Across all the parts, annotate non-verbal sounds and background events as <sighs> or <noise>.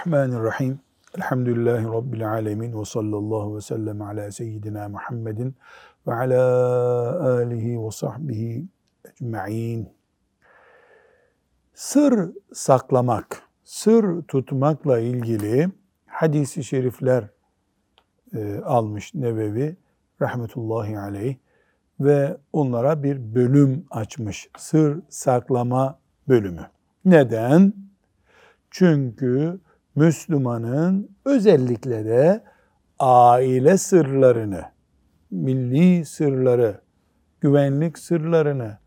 Bismillahirrahmanirrahim. Elhamdülillahi Rabbil alemin ve sallallahu ve sellem ala seyyidina Muhammedin ve ala alihi ve sahbihi ecma'in. Sır saklamak, sır tutmakla ilgili hadisi şerifler e, almış Nevevi rahmetullahi aleyh ve onlara bir bölüm açmış. Sır saklama bölümü. Neden? Çünkü Müslümanın özellikle de aile sırlarını, milli sırları, güvenlik sırlarını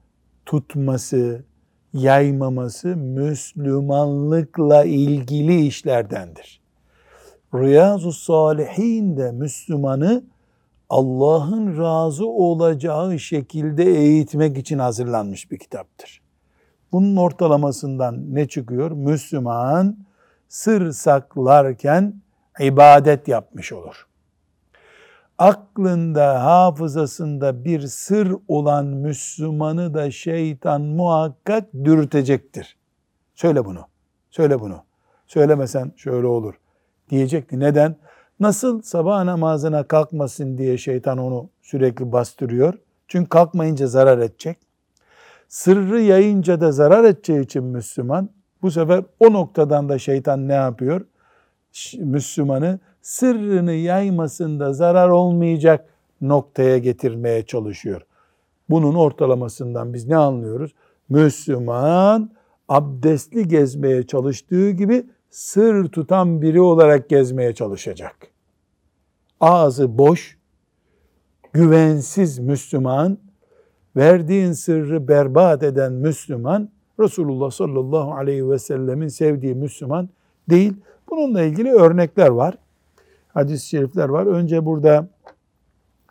tutması, yaymaması Müslümanlıkla ilgili işlerdendir. Riyazu Salihin de Müslümanı Allah'ın razı olacağı şekilde eğitmek için hazırlanmış bir kitaptır. Bunun ortalamasından ne çıkıyor? Müslüman sır saklarken ibadet yapmış olur. Aklında, hafızasında bir sır olan Müslümanı da şeytan muhakkak dürtecektir. Söyle bunu, söyle bunu. Söylemesen şöyle olur diyecekti. Neden? Nasıl sabah namazına kalkmasın diye şeytan onu sürekli bastırıyor. Çünkü kalkmayınca zarar edecek. Sırrı yayınca da zarar edeceği için Müslüman bu sefer o noktadan da şeytan ne yapıyor? Müslümanı sırrını yaymasında zarar olmayacak noktaya getirmeye çalışıyor. Bunun ortalamasından biz ne anlıyoruz? Müslüman abdestli gezmeye çalıştığı gibi sır tutan biri olarak gezmeye çalışacak. Ağzı boş, güvensiz Müslüman, verdiğin sırrı berbat eden Müslüman, Resulullah sallallahu aleyhi ve sellemin sevdiği Müslüman değil. Bununla ilgili örnekler var. Hadis-i şerifler var. Önce burada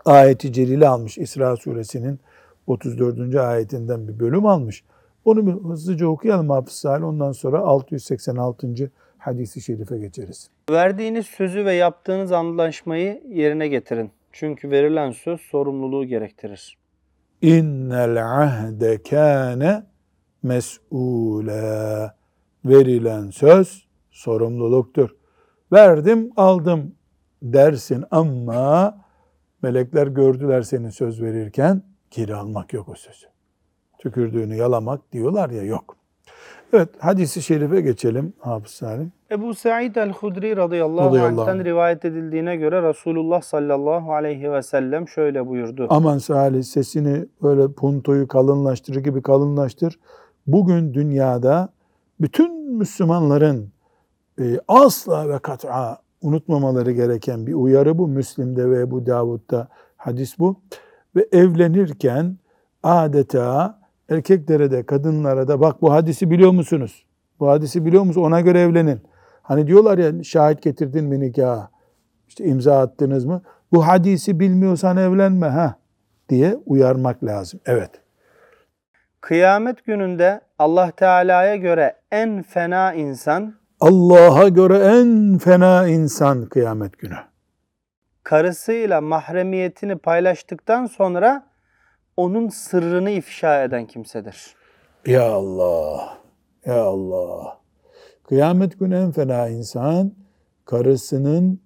ayeti celile almış İsra suresinin 34. ayetinden bir bölüm almış. Onu bir hızlıca okuyalım Hafız Salih. Ondan sonra 686 hadisi şerife geçeriz. Verdiğiniz sözü ve yaptığınız anlaşmayı yerine getirin. Çünkü verilen söz sorumluluğu gerektirir. İnnel ahde kâne mes'ûlâ. Verilen söz sorumluluktur. Verdim aldım dersin ama melekler gördüler senin söz verirken geri almak yok o sözü. Tükürdüğünü yalamak diyorlar ya yok. Evet hadisi şerife geçelim Hafız Salim. Ebu Sa'id el-Hudri radıyallahu, Radıyallahu anh'ten anh. rivayet edildiğine göre Resulullah sallallahu aleyhi ve sellem şöyle buyurdu. Aman Salih sesini böyle puntoyu kalınlaştırır gibi kalınlaştır. Bugün dünyada bütün Müslümanların e, asla ve kat'a unutmamaları gereken bir uyarı bu. Müslim'de ve Ebu Davud'da hadis bu. Ve evlenirken adeta erkeklere de kadınlara da bak bu hadisi biliyor musunuz? Bu hadisi biliyor musunuz? Ona göre evlenin. Hani diyorlar ya şahit getirdin mi nikaha? İşte imza attınız mı? Bu hadisi bilmiyorsan evlenme ha diye uyarmak lazım. Evet. Kıyamet gününde Allah Teala'ya göre en fena insan Allah'a göre en fena insan kıyamet günü. karısıyla mahremiyetini paylaştıktan sonra onun sırrını ifşa eden kimsedir. Ya Allah, ya Allah. Kıyamet günü en fena insan karısının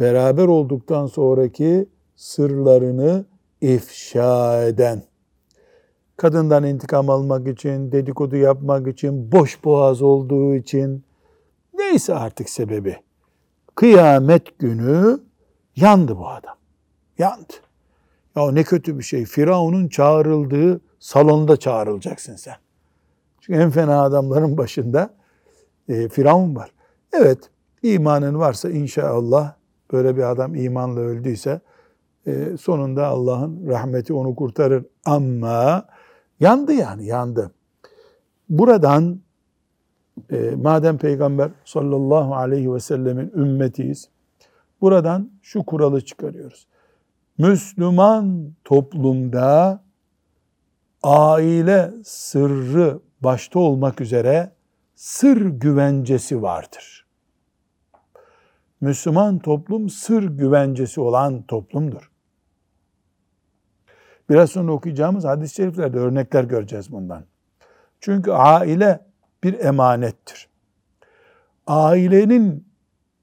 beraber olduktan sonraki sırlarını ifşa eden. Kadından intikam almak için, dedikodu yapmak için, boş boğaz olduğu için neyse artık sebebi. Kıyamet günü yandı bu adam. Yandı. Ya ne kötü bir şey. Firavun'un çağrıldığı salonda çağrılacaksın sen. Çünkü en fena adamların başında e, Firavun var. Evet, imanın varsa inşallah böyle bir adam imanla öldüyse e, sonunda Allah'ın rahmeti onu kurtarır. Ama yandı yani yandı. Buradan e, madem Peygamber sallallahu aleyhi ve sellemin ümmetiyiz, buradan şu kuralı çıkarıyoruz. Müslüman toplumda aile sırrı başta olmak üzere sır güvencesi vardır. Müslüman toplum sır güvencesi olan toplumdur. Biraz sonra okuyacağımız hadis-i şeriflerde örnekler göreceğiz bundan. Çünkü aile bir emanettir. ailenin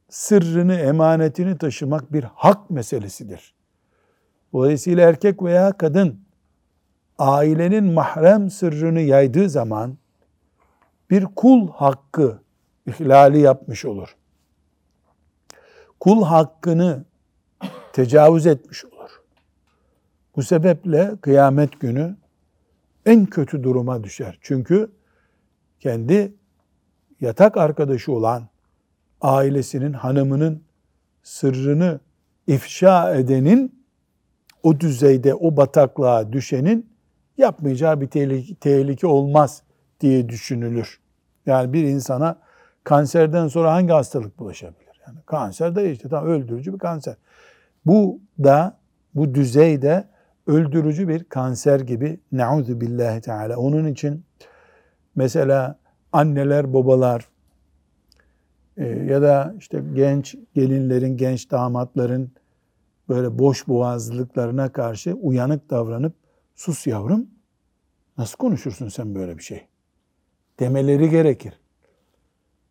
sırrını, emanetini taşımak bir hak meselesidir. Dolayısıyla erkek veya kadın ailenin mahrem sırrını yaydığı zaman bir kul hakkı ihlali yapmış olur. Kul hakkını tecavüz etmiş olur. Bu sebeple kıyamet günü en kötü duruma düşer. Çünkü kendi yatak arkadaşı olan ailesinin, hanımının sırrını ifşa edenin o düzeyde, o bataklığa düşenin yapmayacağı bir tehlike, olmaz diye düşünülür. Yani bir insana kanserden sonra hangi hastalık bulaşabilir? Yani kanser de işte tam öldürücü bir kanser. Bu da bu düzeyde öldürücü bir kanser gibi neuzu billahi teala. Onun için mesela anneler, babalar e, ya da işte genç gelinlerin, genç damatların böyle boş boğazlılıklarına karşı uyanık davranıp sus yavrum nasıl konuşursun sen böyle bir şey demeleri gerekir.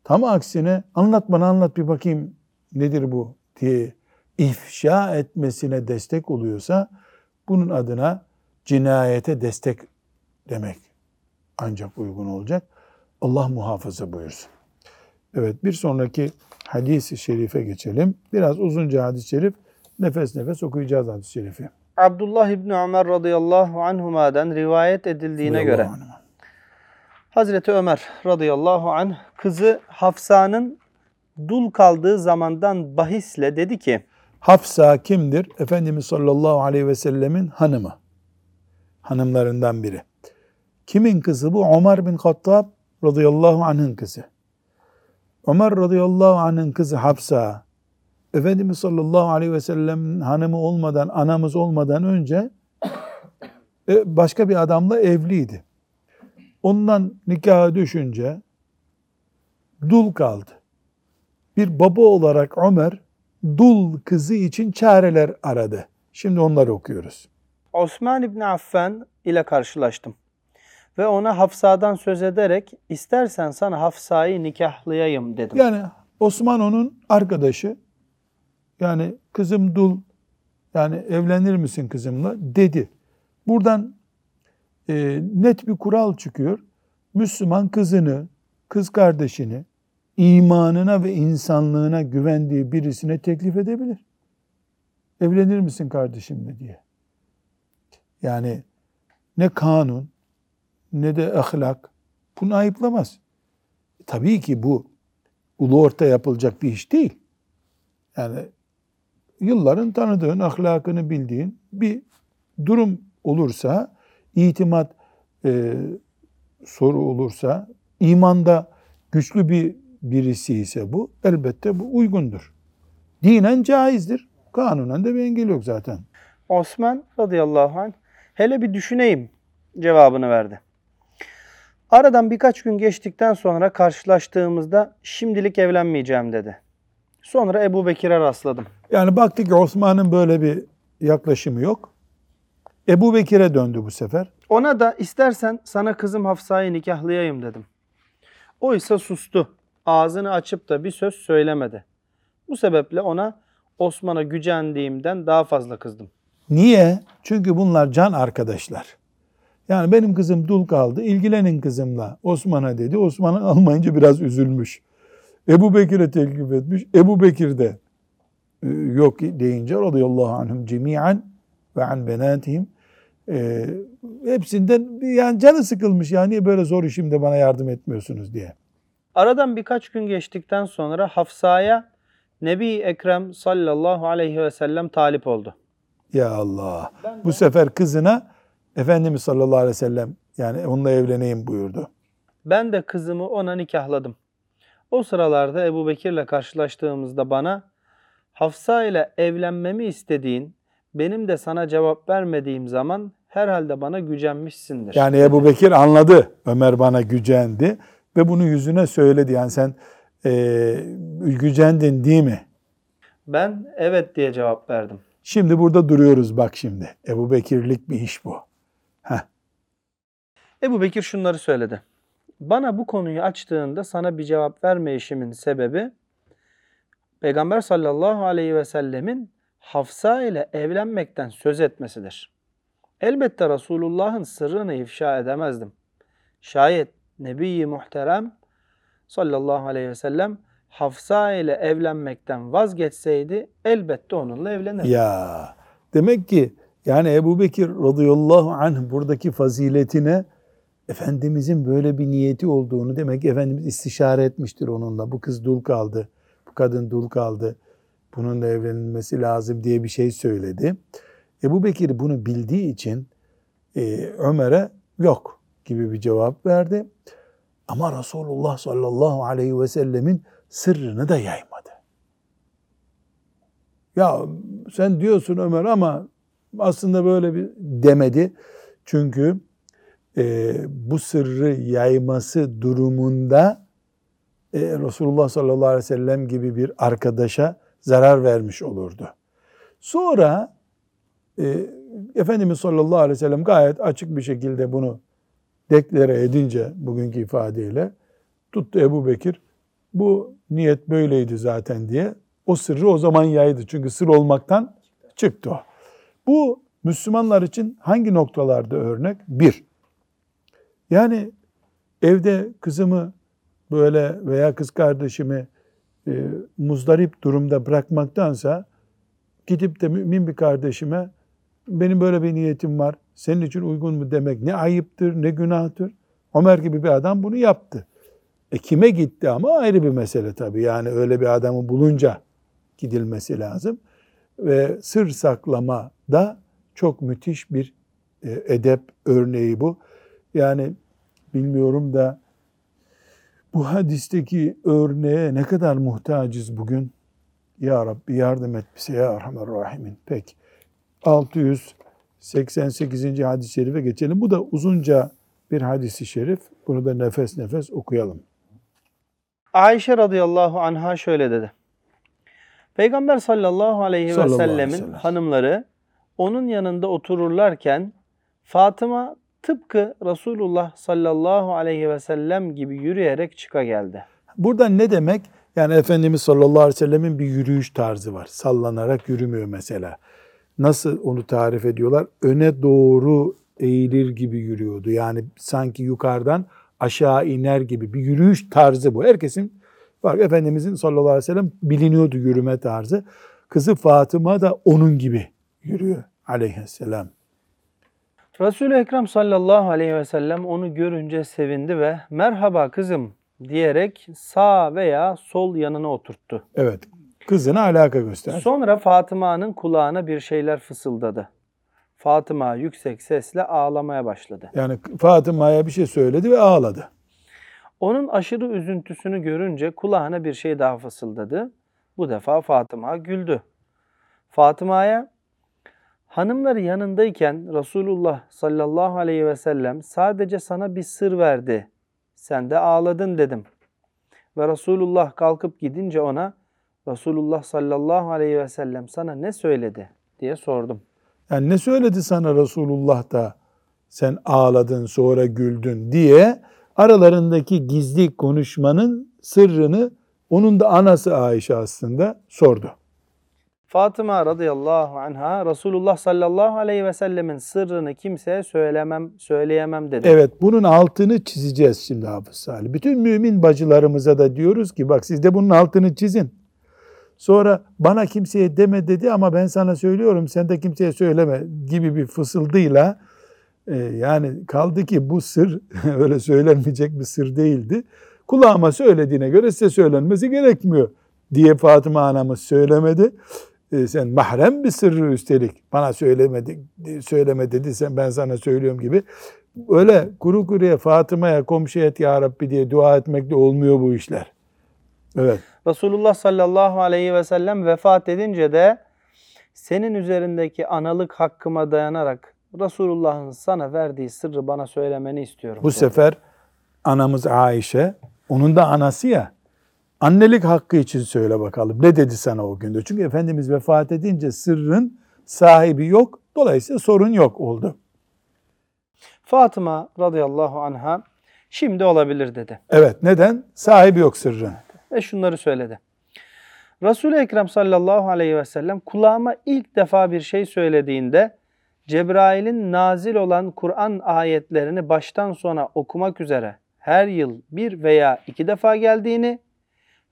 Tam aksine anlat bana anlat bir bakayım nedir bu diye ifşa etmesine destek oluyorsa bunun adına cinayete destek demek ancak uygun olacak. Allah muhafaza buyursun. Evet bir sonraki hadis-i şerife geçelim. Biraz uzunca hadis-i şerif nefes nefes okuyacağız hadis-i şerifi. Abdullah İbni Ömer radıyallahu anhuma'dan rivayet edildiğine göre. Hazreti Ömer radıyallahu anh kızı Hafsa'nın dul kaldığı zamandan bahisle dedi ki Hafsa kimdir? Efendimiz sallallahu aleyhi ve sellemin hanımı. Hanımlarından biri. Kimin kızı bu? Ömer bin Hattab radıyallahu anh'ın kızı. Ömer radıyallahu anh'ın kızı Hafsa, Efendimiz sallallahu aleyhi ve sellemin hanımı olmadan, anamız olmadan önce e, başka bir adamla evliydi. Ondan nikaha düşünce dul kaldı. Bir baba olarak Ömer dul kızı için çareler aradı. Şimdi onları okuyoruz. Osman İbni Affan ile karşılaştım. Ve ona Hafsa'dan söz ederek istersen sana Hafsa'yı nikahlayayım dedim. Yani Osman onun arkadaşı. Yani kızım dul, yani evlenir misin kızımla dedi. Buradan e, net bir kural çıkıyor. Müslüman kızını, kız kardeşini imanına ve insanlığına güvendiği birisine teklif edebilir. Evlenir misin kardeşimle diye. Yani ne kanun ne de ahlak bunu ayıplamaz. Tabii ki bu ulu orta yapılacak bir iş değil. Yani yılların tanıdığın, ahlakını bildiğin bir durum olursa, itimat e, soru olursa, imanda güçlü bir birisi ise bu, elbette bu uygundur. Dinen caizdir. Kanunen de bir engel yok zaten. Osman radıyallahu anh hele bir düşüneyim cevabını verdi. Aradan birkaç gün geçtikten sonra karşılaştığımızda şimdilik evlenmeyeceğim dedi. Sonra Ebu Bekir'e rastladım. Yani baktık ki Osman'ın böyle bir yaklaşımı yok. Ebu Bekir'e döndü bu sefer. Ona da istersen sana kızım Hafsa'yı nikahlayayım dedim. O ise sustu. Ağzını açıp da bir söz söylemedi. Bu sebeple ona Osman'a gücendiğimden daha fazla kızdım. Niye? Çünkü bunlar can arkadaşlar. Yani benim kızım dul kaldı. İlgilenin kızımla. Osman'a dedi. Osman'ı almayınca biraz üzülmüş. Ebu Bekir'e teklif etmiş. Ebu Bekir de e, yok deyince radıyallahu anhum cemiyen ve an benatihim e, hepsinden yani canı sıkılmış. Yani böyle zor işimde bana yardım etmiyorsunuz diye. Aradan birkaç gün geçtikten sonra Hafsa'ya Nebi Ekrem sallallahu aleyhi ve sellem talip oldu. Ya Allah. Bu sefer kızına Efendimiz sallallahu aleyhi ve sellem yani onunla evleneyim buyurdu. Ben de kızımı ona nikahladım. O sıralarda Ebu Bekir'le karşılaştığımızda bana Hafsa ile evlenmemi istediğin, benim de sana cevap vermediğim zaman herhalde bana gücenmişsindir. Yani Ebu Bekir anladı Ömer bana gücendi ve bunu yüzüne söyledi. Yani sen e, gücendin değil mi? Ben evet diye cevap verdim. Şimdi burada duruyoruz bak şimdi. Ebu Bekirlik bir iş bu. Heh. Ebu Bekir şunları söyledi. Bana bu konuyu açtığında sana bir cevap vermeyişimin sebebi Peygamber sallallahu aleyhi ve sellemin Hafsa ile evlenmekten söz etmesidir. Elbette Resulullah'ın sırrını ifşa edemezdim. Şayet Nebi-i Muhterem sallallahu aleyhi ve sellem Hafsa ile evlenmekten vazgeçseydi elbette onunla evlenirdim. Ya demek ki yani Ebu Bekir radıyallahu anh buradaki faziletine Efendimizin böyle bir niyeti olduğunu demek ki Efendimiz istişare etmiştir onunla. Bu kız dul kaldı, bu kadın dul kaldı, bununla evlenilmesi lazım diye bir şey söyledi. Ebu Bekir bunu bildiği için e, Ömer'e yok gibi bir cevap verdi. Ama Resulullah sallallahu aleyhi ve sellemin sırrını da yaymadı. Ya sen diyorsun Ömer ama aslında böyle bir demedi. Çünkü e, bu sırrı yayması durumunda e, Resulullah sallallahu aleyhi ve sellem gibi bir arkadaşa zarar vermiş olurdu. Sonra e, Efendimiz sallallahu aleyhi ve sellem gayet açık bir şekilde bunu deklare edince bugünkü ifadeyle tuttu Ebu Bekir bu niyet böyleydi zaten diye o sırrı o zaman yaydı. Çünkü sır olmaktan çıktı o. Bu Müslümanlar için hangi noktalarda örnek? Bir, yani evde kızımı böyle veya kız kardeşimi e, muzdarip durumda bırakmaktansa gidip de mümin bir kardeşime benim böyle bir niyetim var, senin için uygun mu demek ne ayıptır ne günahtır. Ömer gibi bir adam bunu yaptı. E kime gitti ama ayrı bir mesele tabii. Yani öyle bir adamı bulunca gidilmesi lazım. Ve sır saklama da çok müthiş bir e, edep örneği bu. Yani bilmiyorum da bu hadisteki örneğe ne kadar muhtacız bugün? Ya Rabbi yardım et bize ya Erhamer Rahimin. Peki. 688. hadis-i şerife geçelim. Bu da uzunca bir hadisi şerif. Bunu da nefes nefes okuyalım. Ayşe radıyallahu anha şöyle dedi. Peygamber sallallahu aleyhi Sallallahu ve aleyhi ve sellemin sellem. hanımları onun yanında otururlarken Fatıma tıpkı Resulullah sallallahu aleyhi ve sellem gibi yürüyerek çıka geldi. Burada ne demek? Yani Efendimiz sallallahu aleyhi ve sellemin bir yürüyüş tarzı var. Sallanarak yürümüyor mesela. Nasıl onu tarif ediyorlar? Öne doğru eğilir gibi yürüyordu. Yani sanki yukarıdan aşağı iner gibi bir yürüyüş tarzı bu. Herkesin var. Efendimizin sallallahu aleyhi ve sellem biliniyordu yürüme tarzı. Kızı Fatıma da onun gibi yürüyor aleyhisselam. Resul-i Ekrem sallallahu aleyhi ve sellem onu görünce sevindi ve merhaba kızım diyerek sağ veya sol yanına oturttu. Evet. Kızına alaka göster. Sonra Fatıma'nın kulağına bir şeyler fısıldadı. Fatıma yüksek sesle ağlamaya başladı. Yani Fatıma'ya bir şey söyledi ve ağladı. Onun aşırı üzüntüsünü görünce kulağına bir şey daha fısıldadı. Bu defa Fatıma güldü. Fatıma'ya hanımları yanındayken Resulullah sallallahu aleyhi ve sellem sadece sana bir sır verdi. Sen de ağladın dedim. Ve Resulullah kalkıp gidince ona Resulullah sallallahu aleyhi ve sellem sana ne söyledi diye sordum. Yani ne söyledi sana Resulullah da sen ağladın sonra güldün diye aralarındaki gizli konuşmanın sırrını onun da anası Ayşe aslında sordu. Fatıma radıyallahu anha Resulullah sallallahu aleyhi ve sellemin sırrını kimseye söylemem söyleyemem dedi. Evet bunun altını çizeceğiz şimdi Hafız Salih. Bütün mümin bacılarımıza da diyoruz ki bak siz de bunun altını çizin. Sonra bana kimseye deme dedi ama ben sana söylüyorum sen de kimseye söyleme gibi bir fısıldıyla e, yani kaldı ki bu sır <laughs> öyle söylenmeyecek bir sır değildi. Kulağıma söylediğine göre size söylenmesi gerekmiyor diye Fatıma anamız söylemedi. E, sen mahrem bir sırrı üstelik bana söylemedi, söyleme dedi sen ben sana söylüyorum gibi. Öyle kuru kuruya Fatıma'ya komşu et ya Rabbi diye dua etmekle olmuyor bu işler. Evet. Resulullah sallallahu aleyhi ve sellem vefat edince de senin üzerindeki analık hakkıma dayanarak Resulullah'ın sana verdiği sırrı bana söylemeni istiyorum. Bu dedi. sefer anamız Ayşe, onun da anası ya, annelik hakkı için söyle bakalım. Ne dedi sana o günde? Çünkü Efendimiz vefat edince sırrın sahibi yok. Dolayısıyla sorun yok oldu. Fatıma radıyallahu anha Şimdi olabilir dedi. Evet neden? Sahibi yok sırrın. Ve şunları söyledi. Resul-i Ekrem sallallahu aleyhi ve sellem kulağıma ilk defa bir şey söylediğinde Cebrail'in nazil olan Kur'an ayetlerini baştan sona okumak üzere her yıl bir veya iki defa geldiğini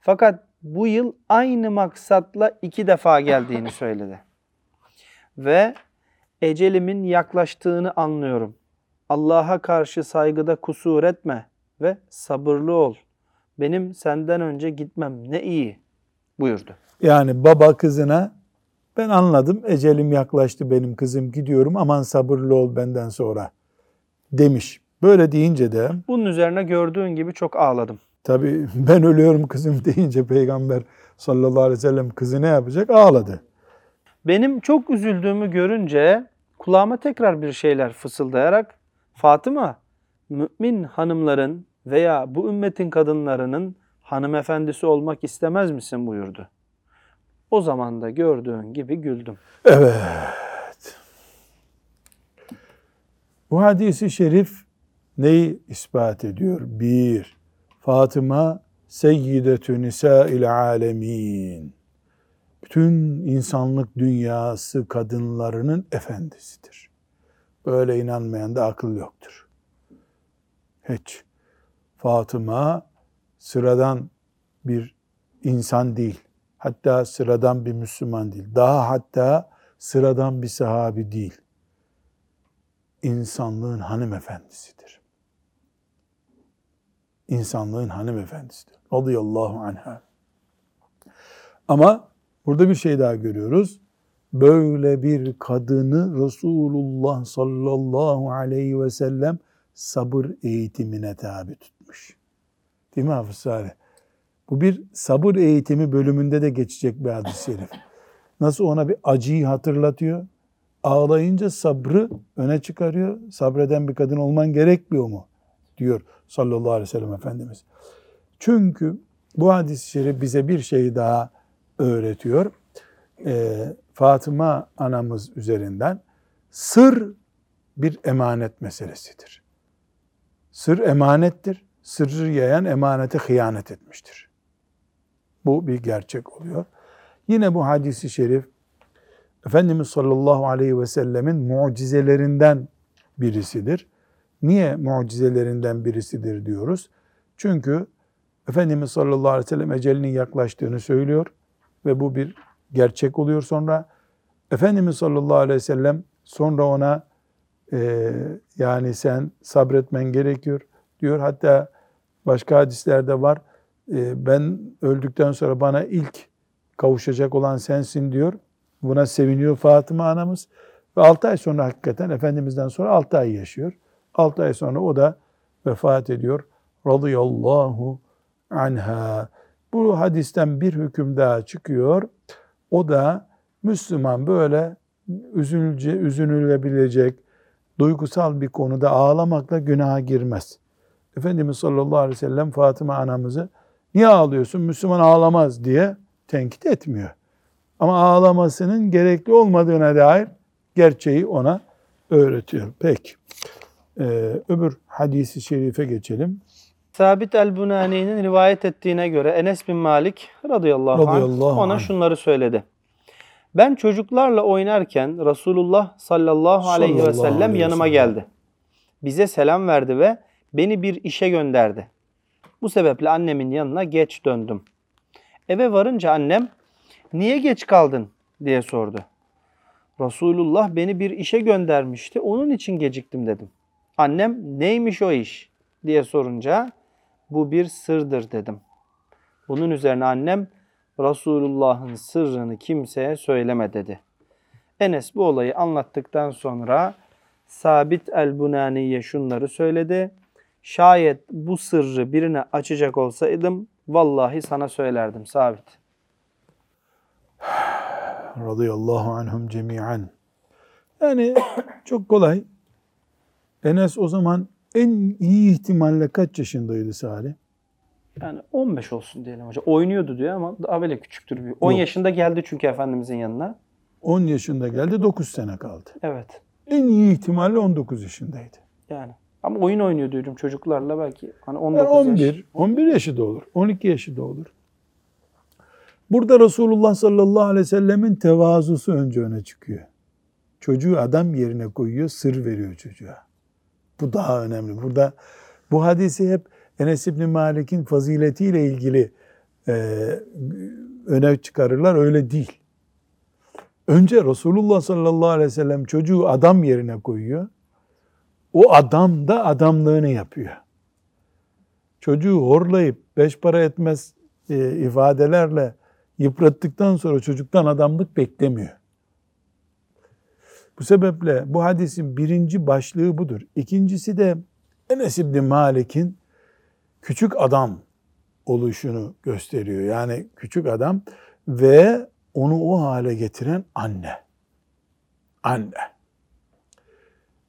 fakat bu yıl aynı maksatla iki defa geldiğini söyledi. Ve ecelimin yaklaştığını anlıyorum. Allah'a karşı saygıda kusur etme ve sabırlı ol. Benim senden önce gitmem ne iyi buyurdu. Yani baba kızına ben anladım ecelim yaklaştı benim kızım gidiyorum aman sabırlı ol benden sonra demiş. Böyle deyince de Bunun üzerine gördüğün gibi çok ağladım. tabii <laughs> ben ölüyorum kızım deyince peygamber sallallahu aleyhi ve sellem kızı ne yapacak? Ağladı. Benim çok üzüldüğümü görünce kulağıma tekrar bir şeyler fısıldayarak Fatıma, mümin hanımların veya bu ümmetin kadınlarının hanımefendisi olmak istemez misin buyurdu. O zaman da gördüğün gibi güldüm. Evet. Bu hadisi şerif neyi ispat ediyor? Bir, Fatıma seyyidetü nisâil alemin. Bütün insanlık dünyası kadınlarının efendisidir. Böyle inanmayan da akıl yoktur. Hiç. Fatıma sıradan bir insan değil. Hatta sıradan bir Müslüman değil. Daha hatta sıradan bir sahabi değil. İnsanlığın hanımefendisidir. İnsanlığın hanımefendisidir. Radıyallahu anha. Ama burada bir şey daha görüyoruz. Böyle bir kadını Resulullah sallallahu aleyhi ve sellem sabır eğitimine tabi tutmuş. Değil mi Hafız Salih? Bu bir sabır eğitimi bölümünde de geçecek bir hadis-i. Nasıl ona bir acıyı hatırlatıyor? Ağlayınca sabrı öne çıkarıyor. Sabreden bir kadın olman gerekmiyor mu? Diyor sallallahu aleyhi ve sellem Efendimiz. Çünkü bu hadis-i şerif bize bir şey daha öğretiyor. Ee, Fatıma anamız üzerinden sır bir emanet meselesidir. Sır emanettir. Sırrı yayan emanete hıyanet etmiştir. Bu bir gerçek oluyor. Yine bu hadisi şerif Efendimiz sallallahu aleyhi ve sellemin mucizelerinden birisidir. Niye mucizelerinden birisidir diyoruz? Çünkü Efendimiz sallallahu aleyhi ve sellem ecelinin yaklaştığını söylüyor ve bu bir gerçek oluyor sonra. Efendimiz sallallahu aleyhi ve sellem sonra ona e, yani sen sabretmen gerekiyor diyor. Hatta başka hadislerde var. E, ben öldükten sonra bana ilk kavuşacak olan sensin diyor. Buna seviniyor Fatıma anamız. Ve 6 ay sonra hakikaten Efendimiz'den sonra 6 ay yaşıyor. 6 ay sonra o da vefat ediyor. Radıyallahu anha. Bu hadisten bir hüküm daha çıkıyor. O da Müslüman böyle üzülce, üzünülebilecek, duygusal bir konuda ağlamakla günaha girmez. Efendimiz sallallahu aleyhi ve sellem Fatıma anamızı niye ağlıyorsun Müslüman ağlamaz diye tenkit etmiyor. Ama ağlamasının gerekli olmadığına dair gerçeği ona öğretiyor. Peki. Ee, öbür hadisi şerife geçelim. Sabit el-Bunani'nin rivayet ettiğine göre Enes bin Malik radıyallahu, Radıyallahu anh ona anh. şunları söyledi. Ben çocuklarla oynarken Resulullah sallallahu aleyhi ve sellem yanıma geldi. Bize selam verdi ve beni bir işe gönderdi. Bu sebeple annemin yanına geç döndüm. Eve varınca annem niye geç kaldın diye sordu. Resulullah beni bir işe göndermişti. Onun için geciktim dedim. Annem neymiş o iş diye sorunca bu bir sırdır dedim. Bunun üzerine annem Resulullah'ın sırrını kimseye söyleme dedi. Enes bu olayı anlattıktan sonra Sabit el-Bunani'ye şunları söyledi. Şayet bu sırrı birine açacak olsaydım vallahi sana söylerdim Sabit. <sighs> Radıyallahu anhum cemiyen. Yani <coughs> çok kolay. Enes o zaman en iyi ihtimalle kaç yaşındaydı Salih? Yani 15 olsun diyelim hocam. Oynuyordu diyor ama daha böyle küçüktür. Bir. 10 Yok. yaşında geldi çünkü Efendimizin yanına. 10 yaşında geldi 9 sene kaldı. Evet. En iyi ihtimalle 19 yaşındaydı. Yani Ama oyun oynuyor diyorum çocuklarla belki. Hani Yani 19 yaş. 11, 11 yaşı da olur, 12 yaşı da olur. Burada Resulullah sallallahu aleyhi ve sellemin tevazusu önce öne çıkıyor. Çocuğu adam yerine koyuyor, sır veriyor çocuğa. Bu daha önemli. Burada bu hadisi hep Enes İbni Malik'in faziletiyle ilgili e, öne çıkarırlar. Öyle değil. Önce Resulullah sallallahu aleyhi ve sellem çocuğu adam yerine koyuyor. O adam da adamlığını yapıyor. Çocuğu horlayıp beş para etmez e, ifadelerle yıprattıktan sonra çocuktan adamlık beklemiyor. Bu sebeple bu hadisin birinci başlığı budur. İkincisi de Enes İbni Malik'in küçük adam oluşunu gösteriyor. Yani küçük adam ve onu o hale getiren anne. Anne.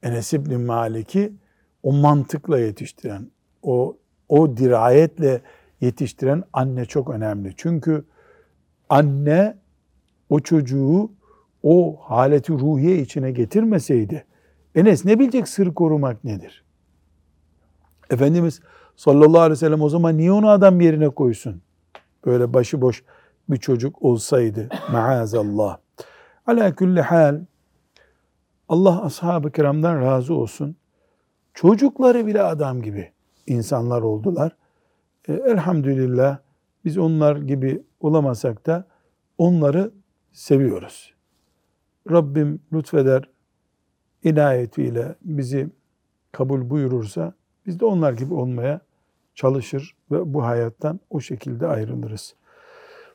Enes İbni Malik'i o mantıkla yetiştiren, o, o dirayetle yetiştiren anne çok önemli. Çünkü anne o çocuğu o haleti ruhiye içine getirmeseydi Enes ne bilecek sır korumak nedir? Efendimiz sallallahu aleyhi ve sellem o zaman niye onu adam yerine koysun? Böyle başıboş bir çocuk olsaydı maazallah. Ala külli hal Allah ashab-ı kiramdan razı olsun. Çocukları bile adam gibi insanlar oldular. E, elhamdülillah biz onlar gibi olamasak da onları seviyoruz. Rabbim lütfeder, inayetiyle bizi kabul buyurursa biz de onlar gibi olmaya çalışır ve bu hayattan o şekilde ayrılırız.